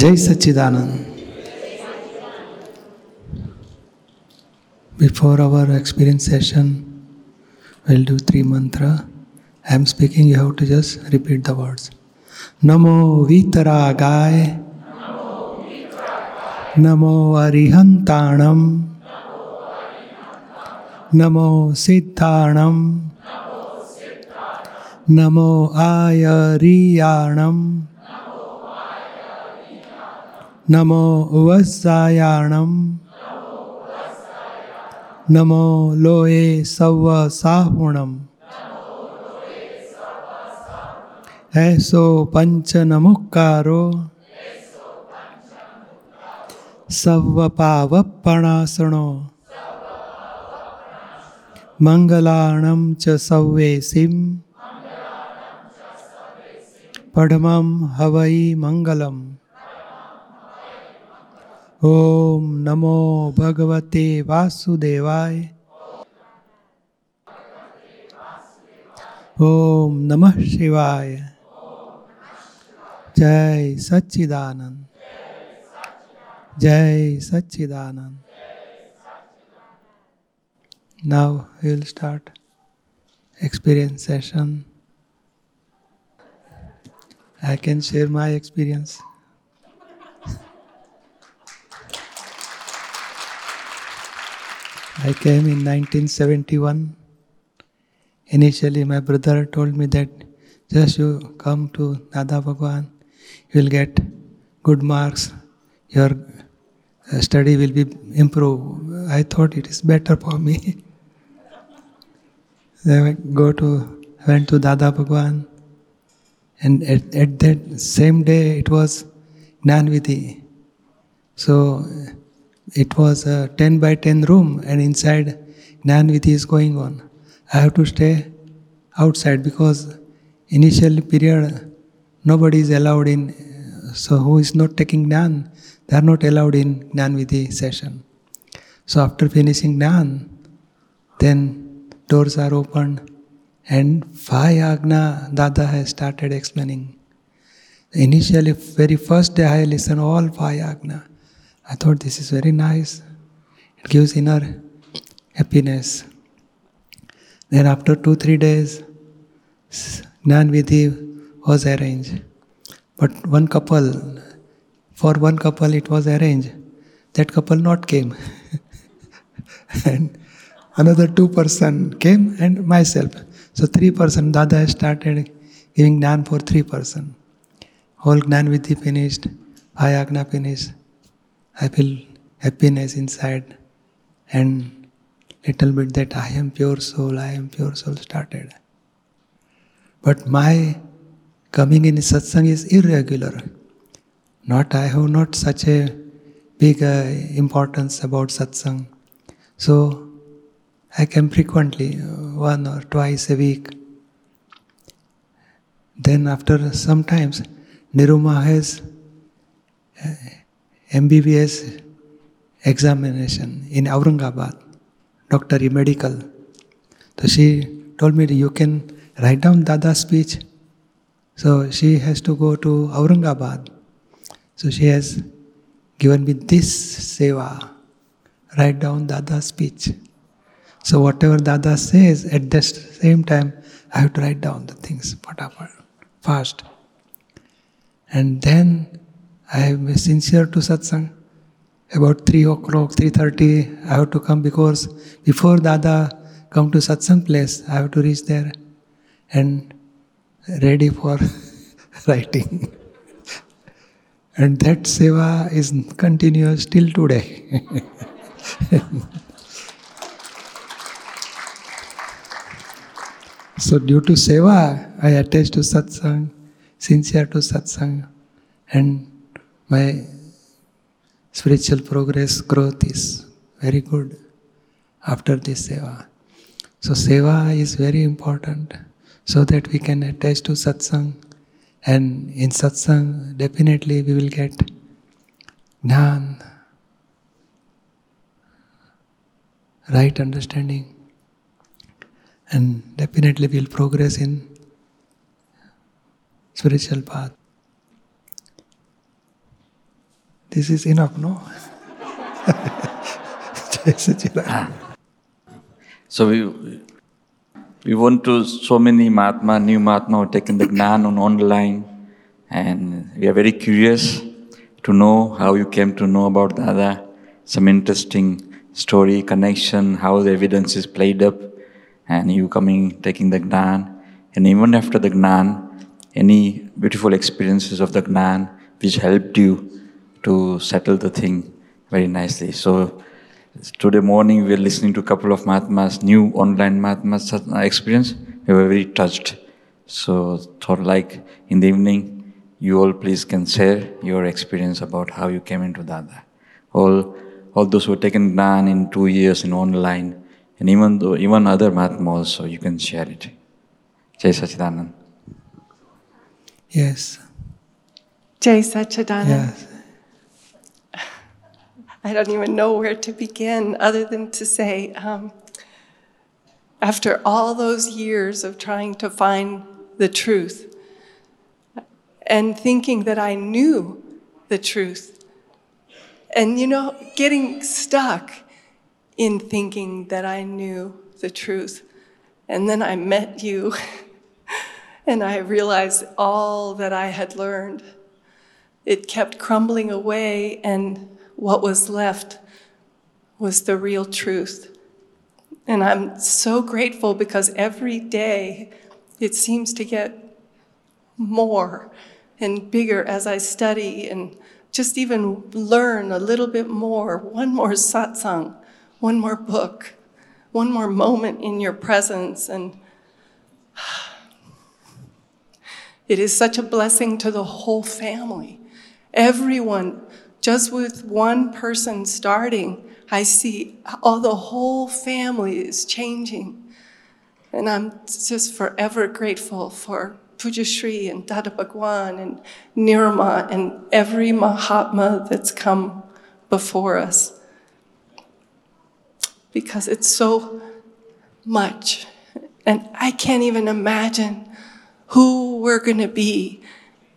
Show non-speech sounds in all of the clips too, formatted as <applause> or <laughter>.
जय Sachchidanand. Before our experience session will do three mantra I am speaking you have to just repeat the words नमो वीतरा गाय नमो अरिहंता नमो सिद्धाण नमो आयरियाण नमो वत्सायाणम नमो लोए सव ऐसो पंच नमुकारो सव पावपणासणो मंगलाणम च सव्वेसिम पढ़म हवई मंगलम ओम नमो भगवते वासुदेवाय। ओम नमः शिवाय। जय सच्चिदानंद। जय Sachchidanand. Now will start experience session I can share my experience I came in 1971. Initially, my brother told me that just you come to Dada Bhagwan, you will get good marks, your uh, study will be improved. I thought it is better for me. <laughs> then I go to went to Dada Bhagwan, and at, at that same day it was Jnanvidhi. So it was a 10 by 10 room, and inside Jnanvidhi is going on. I have to stay outside because initial period nobody is allowed in. So who is not taking Jnan, they are not allowed in Jnanvidhi session. So after finishing Jnan, then doors are opened and five Agna Dada has started explaining. Initially, very first day I listened all five Agna. I thought this is very nice. It gives inner happiness. Then after two, three days, Jnan Vidhi was arranged. But one couple, for one couple it was arranged. That couple not came. <laughs> and another two person came and myself. So three person, Dada started giving Jnan for three person. Whole Jnan Vidhi finished, Ayagna finished. I feel happiness inside and little bit that I am pure soul, I am pure soul started. But my coming in satsang is irregular. Not I have not such a big uh, importance about satsang. So I come frequently, one or twice a week. Then after some times, Niruma has uh, MBBS examination in Aurangabad, doctor medical. So she told me you can write down Dada's speech. So she has to go to Aurangabad. So she has given me this seva. Write down Dada's speech. So whatever Dada says, at the same time, I have to write down the things whatever, fast. And then I am sincere to satsang. About 3 o'clock, 3.30, I have to come because before Dada come to satsang place, I have to reach there and ready for <laughs> writing. and that seva is continuous till today. <laughs> so due to seva, I attach to satsang, sincere to satsang, and my spiritual progress, growth is very good after this seva. So seva is very important so that we can attach to satsang. And in satsang, definitely we will get jnana, right understanding, and definitely we will progress in spiritual path. This is enough, no? Ah. So we, we went to so many Mahatma, new Mahatma who taken the Gnan on online, and we are very curious to know how you came to know about Dada, some interesting story, connection, how the evidence is played up, and you coming, taking the Gnan, and even after the Gnan, any beautiful experiences of the Gnan which helped you to settle the thing very nicely. So today morning we were listening to a couple of Mahatmas, new online Mahatmas experience. We were very touched. So thought like in the evening, you all please can share your experience about how you came into Dada. All, all those who have taken Gnan in two years in online, and even though even other Mahatma also, you can share it. Jai Sachidanand. Yes. Jay Sachidanand. Yes. I don't even know where to begin other than to say, um, after all those years of trying to find the truth and thinking that I knew the truth, and you know, getting stuck in thinking that I knew the truth, and then I met you <laughs> and I realized all that I had learned. It kept crumbling away, and what was left was the real truth. And I'm so grateful because every day it seems to get more and bigger as I study and just even learn a little bit more, one more satsang, one more book, one more moment in your presence. And <sighs> it is such a blessing to the whole family. Everyone just with one person starting, I see all the whole family is changing. And I'm just forever grateful for Puja Pujashri and Dada Bhagwan and Niruma and every Mahatma that's come before us. Because it's so much. And I can't even imagine who we're going to be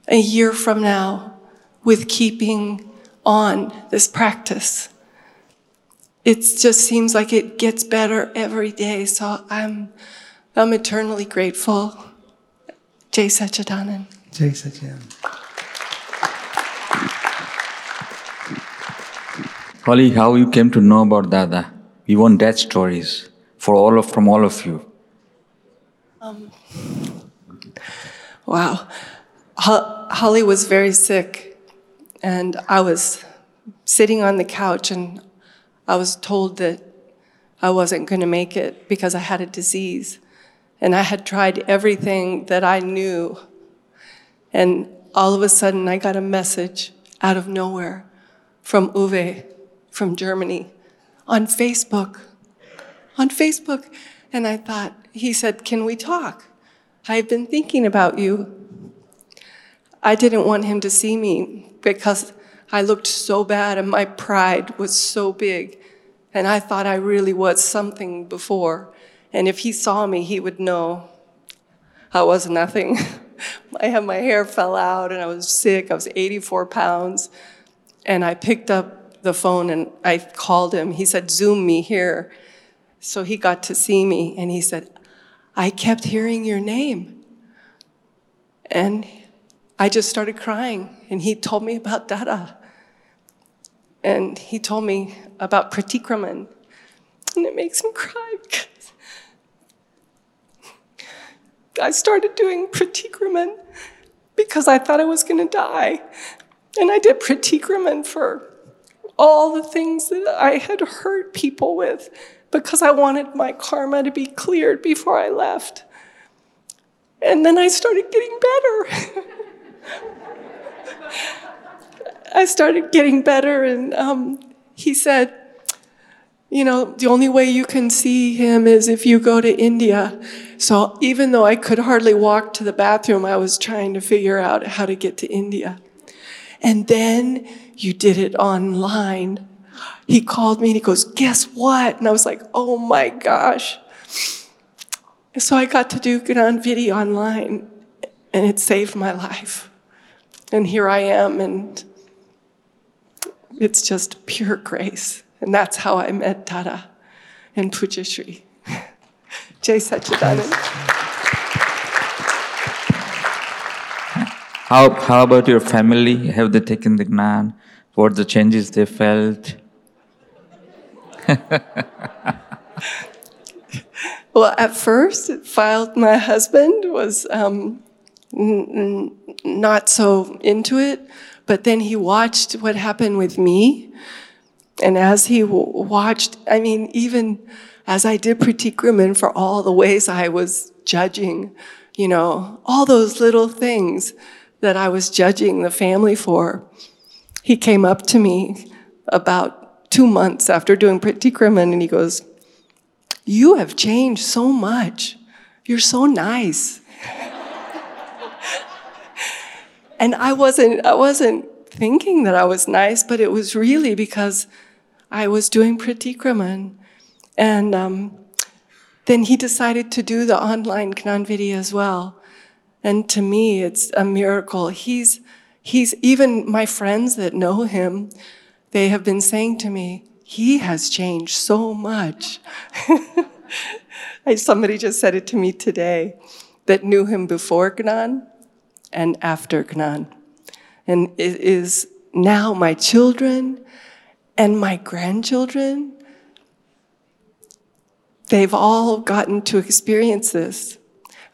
a year from now with keeping on this practice. It just seems like it gets better every day. So I'm, I'm eternally grateful. Jay Sachidanand. Jai Sachidanand. Holly, how you came to know about Dada? We want that stories for all of from all of you. Um, wow. Holly was very sick and I was sitting on the couch and I was told that I wasn't going to make it because I had a disease. And I had tried everything that I knew. And all of a sudden, I got a message out of nowhere from Uwe from Germany on Facebook. On Facebook. And I thought, he said, Can we talk? I've been thinking about you. I didn't want him to see me because I looked so bad and my pride was so big. And I thought I really was something before. And if he saw me, he would know I was nothing. <laughs> I had my hair fell out and I was sick. I was 84 pounds. And I picked up the phone and I called him. He said, Zoom me here. So he got to see me and he said, I kept hearing your name. And I just started crying, and he told me about Dada. And he told me about Pratikraman. And it makes me cry because I started doing Pratikraman because I thought I was going to die. And I did Pratikraman for all the things that I had hurt people with because I wanted my karma to be cleared before I left. And then I started getting better. <laughs> I started getting better, and um, he said, You know, the only way you can see him is if you go to India. So even though I could hardly walk to the bathroom, I was trying to figure out how to get to India. And then you did it online. He called me and he goes, Guess what? And I was like, Oh my gosh. So I got to do Gnan Vidhi online, and it saved my life. And here I am, and it's just pure grace. And that's how I met Dada and Pujashri. <laughs> Jay Sachidanand. How, how about your family? Have they taken the Gnan? What the changes they felt? <laughs> Well, at first, it filed my husband was um, n- n- not so into it, but then he watched what happened with me, and as he w- watched, I mean, even as I did Pratikraman for all the ways I was judging, you know, all those little things that I was judging the family for, he came up to me about two months after doing Pratikraman, and he goes, you have changed so much. You're so nice. And I wasn't I wasn't thinking that I was nice, but it was really because I was doing Pratikraman. And um, then he decided to do the online Gnanvidhi as well. And to me, it's a miracle. He's, he's even my friends that know him, they have been saying to me, he has changed so much. <laughs> Somebody just said it to me today that knew him before Gnan and after Gnan. And it is now my children and my grandchildren, they've all gotten to experience this.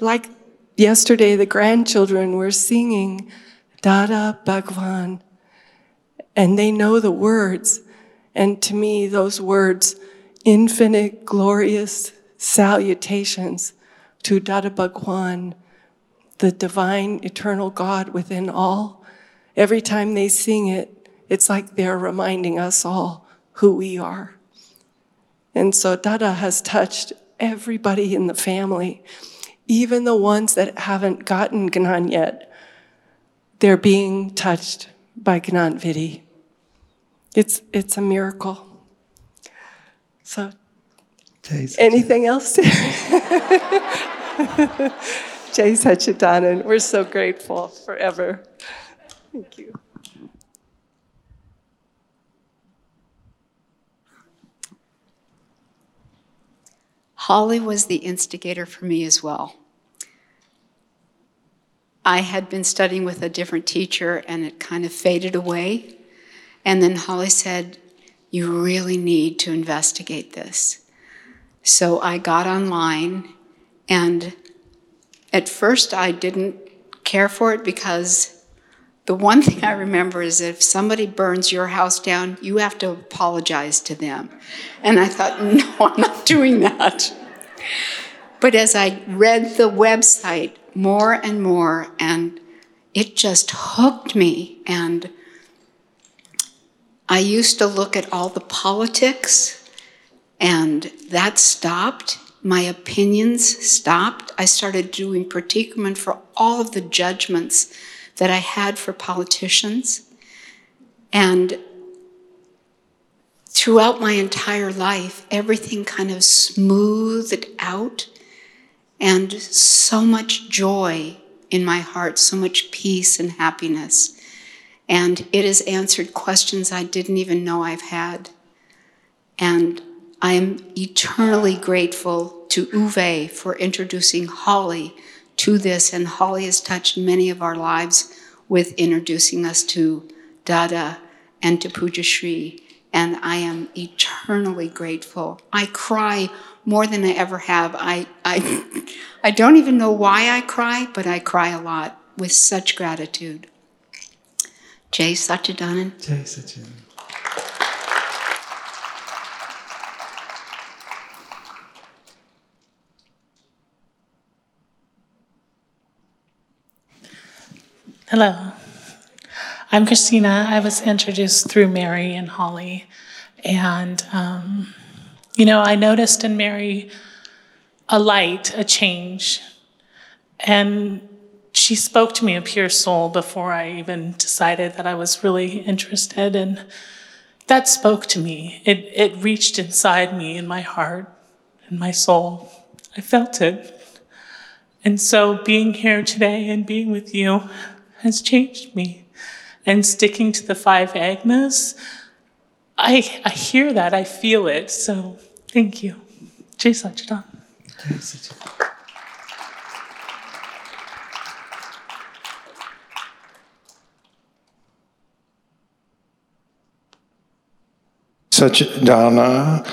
Like yesterday, the grandchildren were singing Dada Bhagwan, and they know the words. And to me, those words, infinite, glorious salutations to Dada Bhagwan, the divine, eternal God within all. Every time they sing it, it's like they're reminding us all who we are. And so Dada has touched everybody in the family, even the ones that haven't gotten Gnan yet. They're being touched by Gnan Vidhi. It's, it's a miracle. So, anything else? <laughs> Jai Sachidanand, we're so grateful forever. Thank you. Holly was the instigator for me as well. I had been studying with a different teacher and it kind of faded away. And then Holly said, You really need to investigate this. So I got online, and at first I didn't care for it because the one <laughs> thing I remember is if somebody burns your house down, you have to apologize to them. And I thought, <laughs> no, I'm not doing that. But as I read the website more and more, and it just hooked me. And I used to look at all the politics, and that stopped. My opinions stopped. I started doing Pratikraman for all of the judgments that I had for politicians. And throughout my entire life, everything kind of smoothed out, and so much joy in my heart, so much peace and happiness. And it has answered questions I didn't even know I've had. And I am eternally grateful to Uwe for introducing Holly to this, and Holly has touched many of our lives with introducing us to Dada and to Puja Shri, and I am eternally grateful. I cry more than I ever have. I, I, <laughs> I don't even know why I cry, but I cry a lot with such gratitude. Jay Sachidanand. Jai Sachidanand. Hello. I'm Christina. I was introduced through Mary and Holly. And, um, you know, I noticed in Mary a light, a change. And she spoke to me a pure soul before I even decided that I was really interested. And that spoke to me. It, it reached inside me in my heart and my soul. I felt it. And so being here today and being with you has changed me. And sticking to the five agnas I, I hear that, I feel it. So thank you. Jai Sachidan. Sachidananda. Sachidana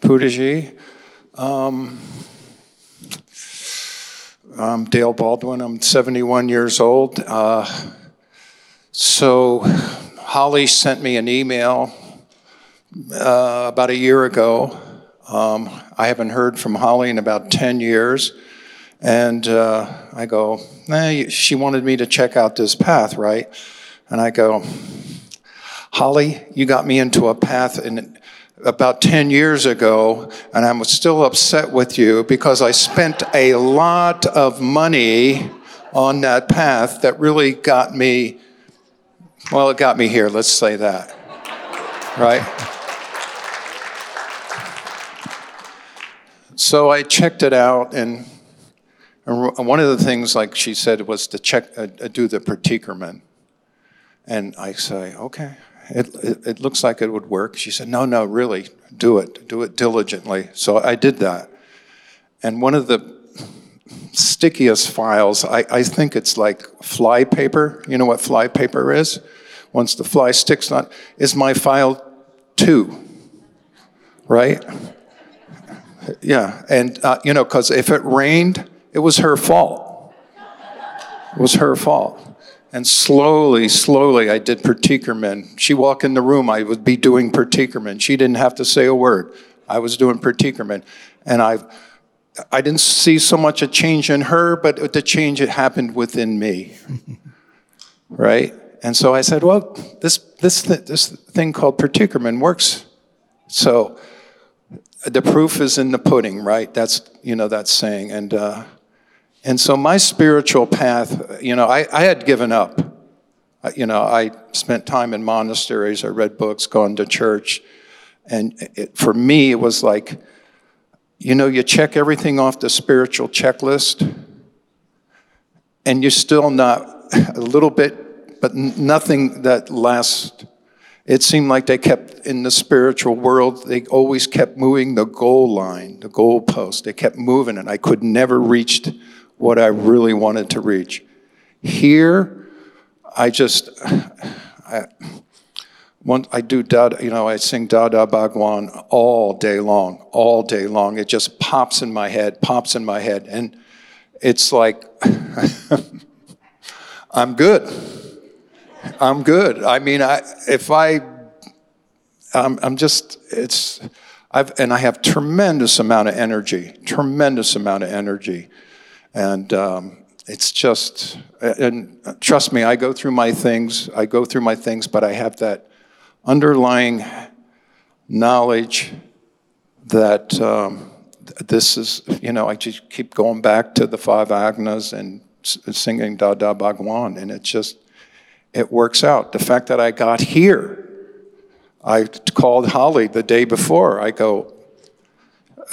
Putaji. Um, I'm Dale Baldwin. I'm 71 years old. Uh, so, Holly sent me an email uh, about a year ago. Um, I haven't heard from Holly in about 10 years. And uh, I go, eh, she wanted me to check out this path, right? And I go, Holly, you got me into a path in about 10 years ago, and I'm still upset with you because I spent a lot of money on that path that really got me, well, it got me here, let's say that. Right? So I checked it out, and one of the things, like she said, was to check, uh, do the Pratikraman. And I say, okay, it, it, it, looks like it would work. She said, No, no, really, do it. Do it diligently. So I did that. And one of the stickiest files, I, I think it's like fly paper. You know what fly paper is? Once the fly sticks on, is my file two, right? Yeah, and uh, you know, because if it rained, it was her fault. It was her fault. And slowly, slowly, I did Pratikraman. She walked in the room, I would be doing Pratikraman. She didn't have to say a word. I was doing Pratikraman. And I, I didn't see so much a change in her, but the change that happened within me. <laughs> right? And so I said, well, this, this, this thing called Pratikraman works. So the proof is in the pudding, right? That's, you know, that saying. And, uh, and so my spiritual path, you know, I, I had given up. Uh, you know, I spent time in monasteries, I read books, gone to church. And it, for me, it was like, you know, you check everything off the spiritual checklist, and you're still not <laughs> a little bit, but nothing that lasts. It seemed like they kept in the spiritual world, they always kept moving the goal line, the goal post. They kept moving, and I could never reach what I really wanted to reach. Here, I just, I, one, I do da, you know, I sing Dada Bhagwan all day long, all day long. It just pops in my head, pops in my head, and it's like, <laughs> I'm good. I'm good. I mean, I, if I, I'm, I'm just, it's, I've, and I have tremendous amount of energy, tremendous amount of energy. And um, it's just, and trust me, I go through my things, I go through my things, but I have that underlying knowledge that um, this is, you know, I just keep going back to the five agnas and singing Da Da Bhagwan, and it just, it works out. The fact that I got here, I called Holly the day before. I go, <laughs>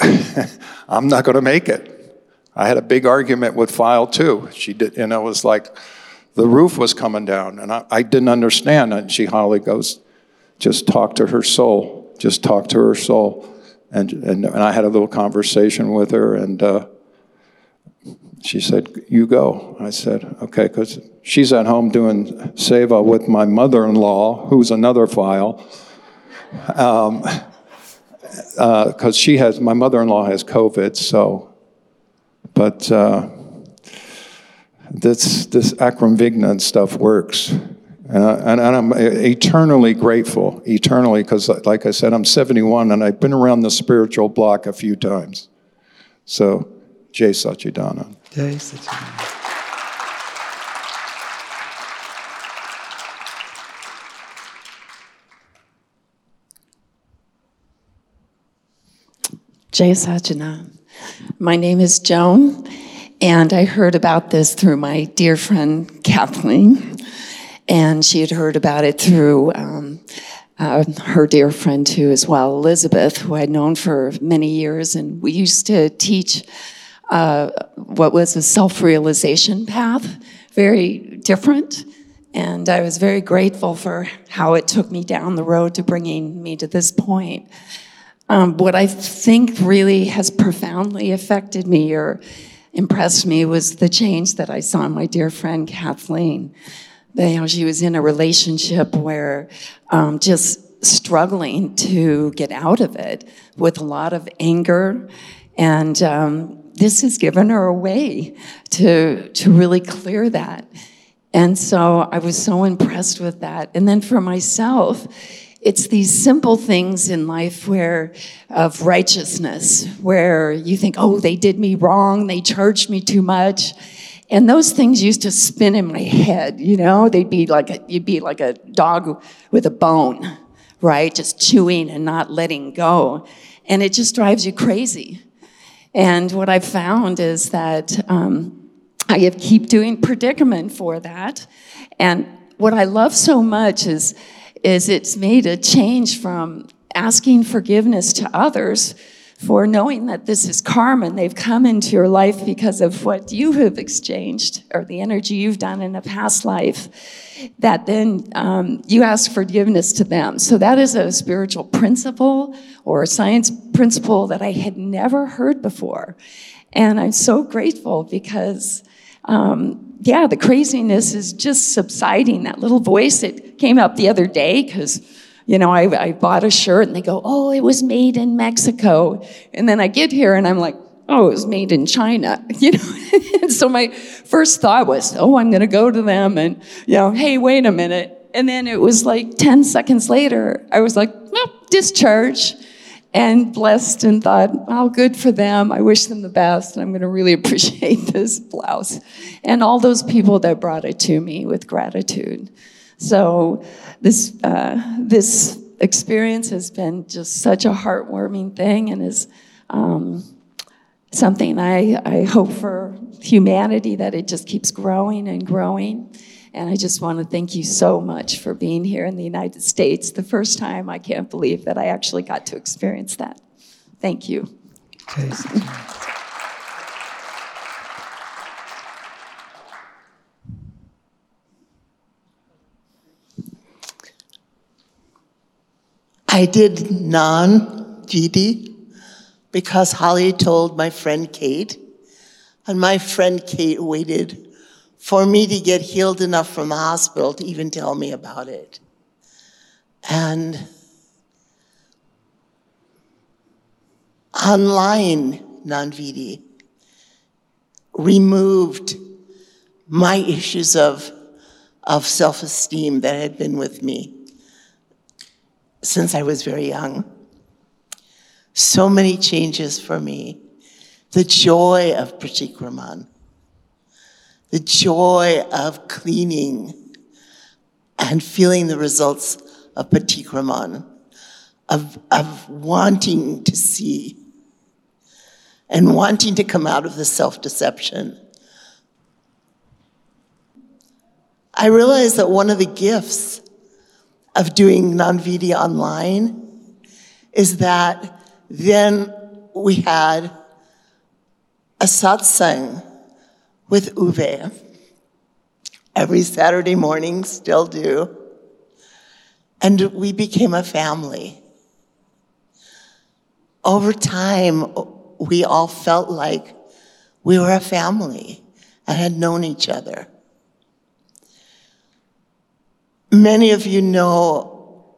I'm not going to make it. I had a big argument with File two. She did, and it was like the roof was coming down, and I, I didn't understand. And she, Holly goes, just talk to her soul. Just talk to her soul. And, and, and I had a little conversation with her, and uh, she said, You go. I said, Okay, because she's at home doing seva with my mother in law, who's another file. Um, because uh, she has, my mother in law has COVID, so but uh, this, this Akram Vignan stuff works. And, I, and, I'm eternally grateful, eternally, because like I said, I'm 71 and I've been around the spiritual block a few times. So, Jai Sachidanand. Jai Sachidanand. Jai Sachidanand. My name is Joan, and I heard about this through my dear friend Kathleen, and she had heard about it through um, uh, her dear friend too, as well, Elizabeth, who I'd known for many years, and we used to teach uh, what was a self-realization path, very different. And I was very grateful for how it took me down the road to bringing me to this point. Um, what I think really has profoundly affected me or impressed me was the change that I saw in my dear friend Kathleen. You know, she was in a relationship where um, just struggling to get out of it with a lot of anger and um, this has given her a way to, to really clear that. And so I was so impressed with that. And then for myself, it's these simple things in life where of righteousness where you think oh they did me wrong. They charged me too much. And those things used to spin in my head you know? They'd be like a, you'd be like a dog with a bone right? Just chewing and not letting go. And it just drives you crazy. And what I've found is that um, I keep doing Pratikraman for that. And what I love so much is, is it's made a change from asking forgiveness to others for knowing that this is karma and they've come into your life because of what you have exchanged or the energy you've done in a past life that then um, you ask forgiveness to them. So that is a spiritual principle or a science principle that i had never heard before. And i'm so grateful because um, yeah the craziness is just subsiding that little voice that came up the other day because you know, I, I bought a shirt and they go, oh, it was made in Mexico. And then I get here and I'm like, oh, it was made in China, <laughs> you know. so my first thought was, oh, I'm going to go to them and, you know, hey, wait a minute. And then it was like 10 seconds later, I was like, well, discharge and blessed and thought, oh, good for them. I wish them the best. And I'm going to really <laughs> appreciate this blouse. And all those people that brought it to me with gratitude. So this, uh, this experience has been just such a heartwarming thing and is um, something I, I hope for humanity that it just keeps growing and growing. And I just want to thank you so much for being here in the United States. The first time, I can't believe that I actually got to experience that. Thank you. Okay. I did Gnan Vidhi because Holly told my friend Kate, and my friend Kate waited for me to get healed enough from the hospital to even tell me about it. And online Gnan Vidhi removed my issues of, of self esteem that had been with me since I was very young. So many changes for me. The joy of Pratikraman, the joy of cleaning and feeling the results of Pratikraman, of, of wanting to see and wanting to come out of the self deception. I realized that one of the gifts of doing Gnan-Vidhi online is that then we had a satsang with Uwe every Saturday morning, still do. And we became a family. Over time, we all felt like we were a family and had known each other. Many of you know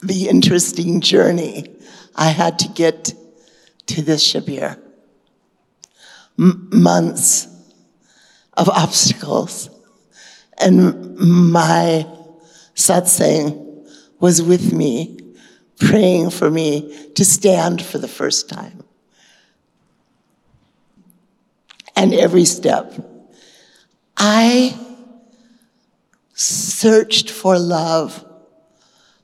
the interesting journey I had to get to this Shibir. M- months of obstacles. And my satsang was with me, praying for me to stand for the first time. And every step. I searched for love.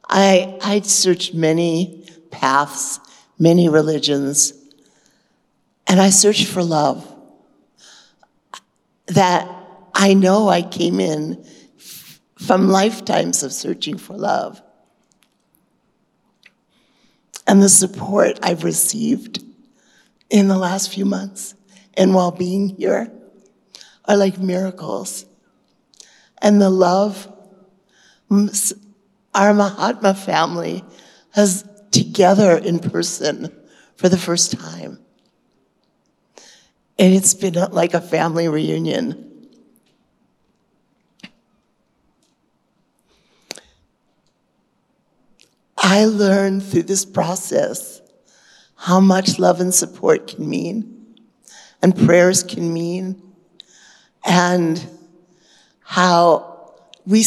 I, I'd searched many paths, many religions, and I searched for love. That I know I came in from lifetimes of searching for love. And the support I've received in the last few months and while being here are like miracles. and the love our Mahatma family has together in person for the first time. And it's been like a family reunion. I learned through this process how much love and support can mean, and prayers can mean, and how we,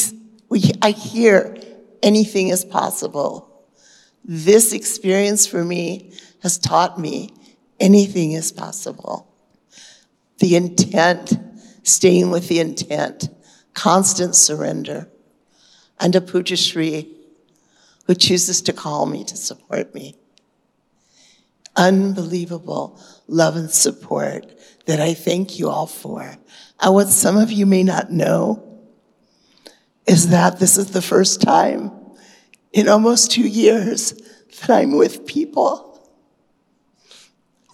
we I hear anything is possible. This experience for me has taught me anything is possible. The intent, staying with the intent, constant surrender, and a Puja Shri who chooses to call me to support me. Unbelievable love and support that I thank you all for. And what some of you may not know is that this is the first time in almost two years that I'm with people.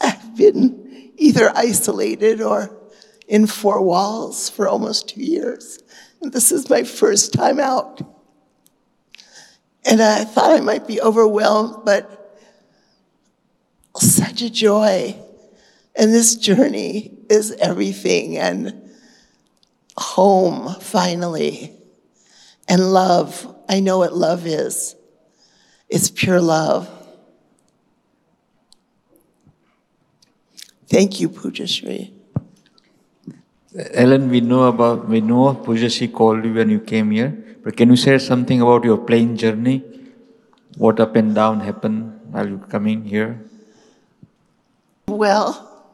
I've been either isolated or in four walls for almost two years. And this is my first time out. And I thought I might be overwhelmed, but such a joy. And this journey is everything. And home, finally. And love. I know what love is it's pure love. Thank you, Pujashri. Ellen, we know about we know Pujashri called you when you came here, but can you share something about your plane journey? What up and down happened while you coming here? Well,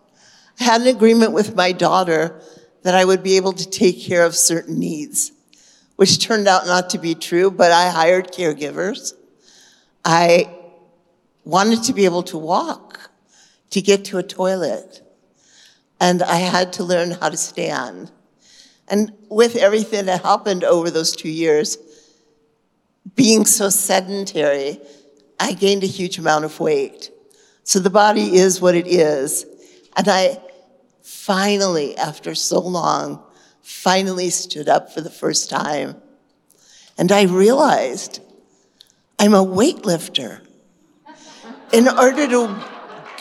I had an agreement with my daughter that I would be able to take care of certain needs, which turned out not to be true, but I hired caregivers. I wanted to be able to walk to get to a toilet, and I had to learn how to stand. And with everything that happened over those two years, being so sedentary, I gained a huge amount of weight. So the body is what it is. And I finally, after so long, finally stood up for the first time. And I realized I'm a weightlifter. In order to,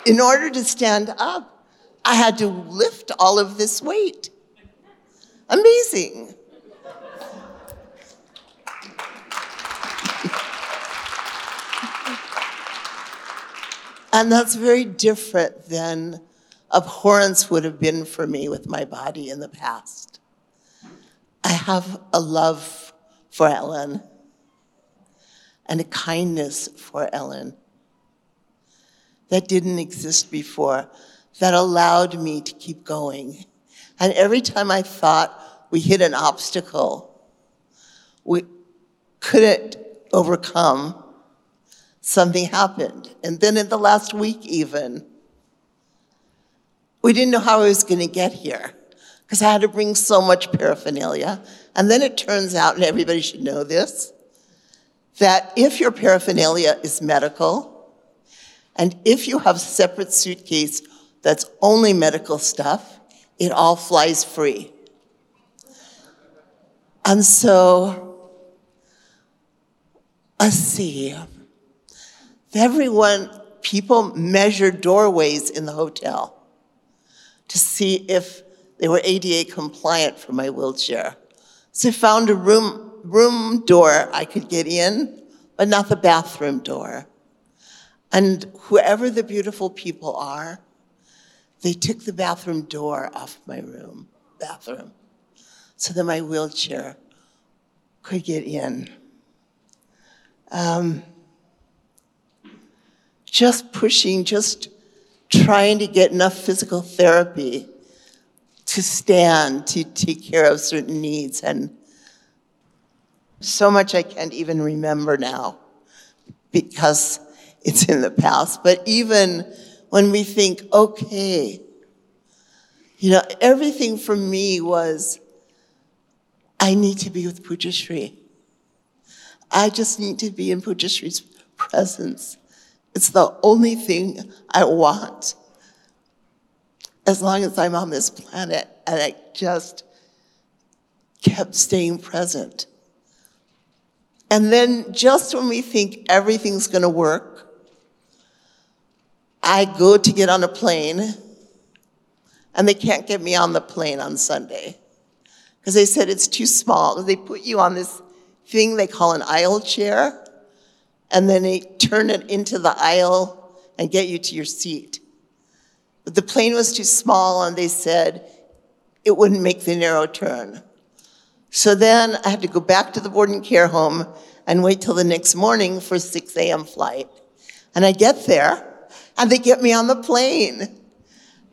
in order to stand up, I had to lift all of this weight. Amazing. and that's very different than abhorrence would have been for me with my body in the past. I have a love for Ellen and a kindness for Ellen that didn't exist before, that allowed me to keep going. And every time I thought we hit an obstacle, we couldn't overcome, something happened. And then in the last week, even, we didn't know how I was going to get here because I had to bring so much paraphernalia. And then it turns out, and everybody should know this, that if your paraphernalia is medical, and if you have a separate suitcase that's only medical stuff, it all flies free. And so, let's see. Everyone, people measured doorways in the hotel to see if they were ADA compliant for my wheelchair. So I found a room, room door I could get in, but not the bathroom door. And whoever the beautiful people are, they took the bathroom door off my room, bathroom, so that my wheelchair could get in. Um, just pushing, just trying to get enough physical therapy to stand, to take care of certain needs. And so much I can't even remember now because it's in the past. But even when we think, okay, you know, everything for me was, I need to be with Pujashri. I just need to be in Pujashri's presence. It's the only thing I want as long as I'm on this planet. And I just kept staying present. And then just when we think everything's going to work, I go to get on a plane and they can't get me on the plane on Sunday because they said it's too small. They put you on this thing they call an aisle chair and then they turn it into the aisle and get you to your seat. But the plane was too small and they said it wouldn't make the narrow turn. So then I had to go back to the board and care home and wait till the next morning for 6 a.m. flight. And I get there and they get me on the plane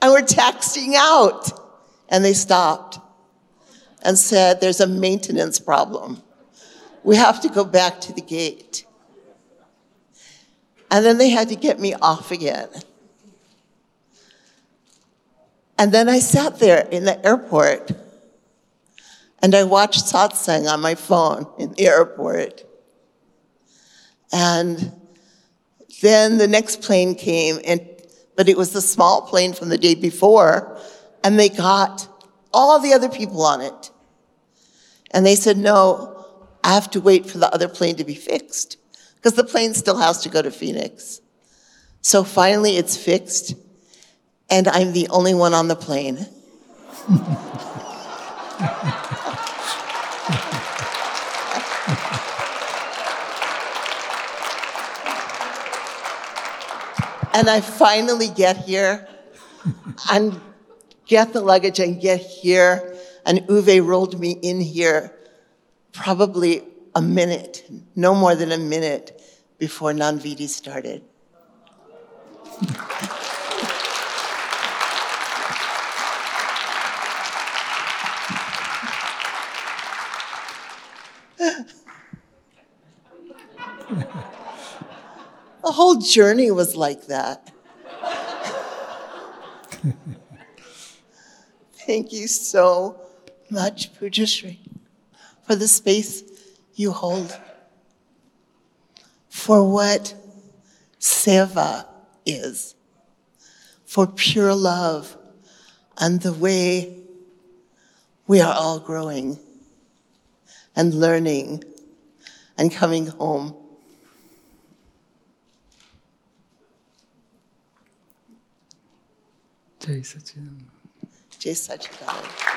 and we're taxiing out. And they stopped and said, There's a maintenance problem. We have to go back to the gate. And then they had to get me off again. And then I sat there in the airport and I watched satsang on my phone in the airport. And then the next plane came, and, but it was the small plane from the day before, and they got all the other people on it. And they said, no, I have to wait for the other plane to be fixed because the plane still has to go to Phoenix. So finally it's fixed, and I'm the only one on the plane. <laughs> and I finally get here and get the luggage and get here, and Uwe rolled me in here probably a minute, no more than a minute before Gnanvidhi started. Whole journey was like that. Thank you so much, Pujyashree, for the space you hold, for what seva is, for pure love, and the way we are all growing and learning and coming home. జై సచిదానంద జై సచిదానంద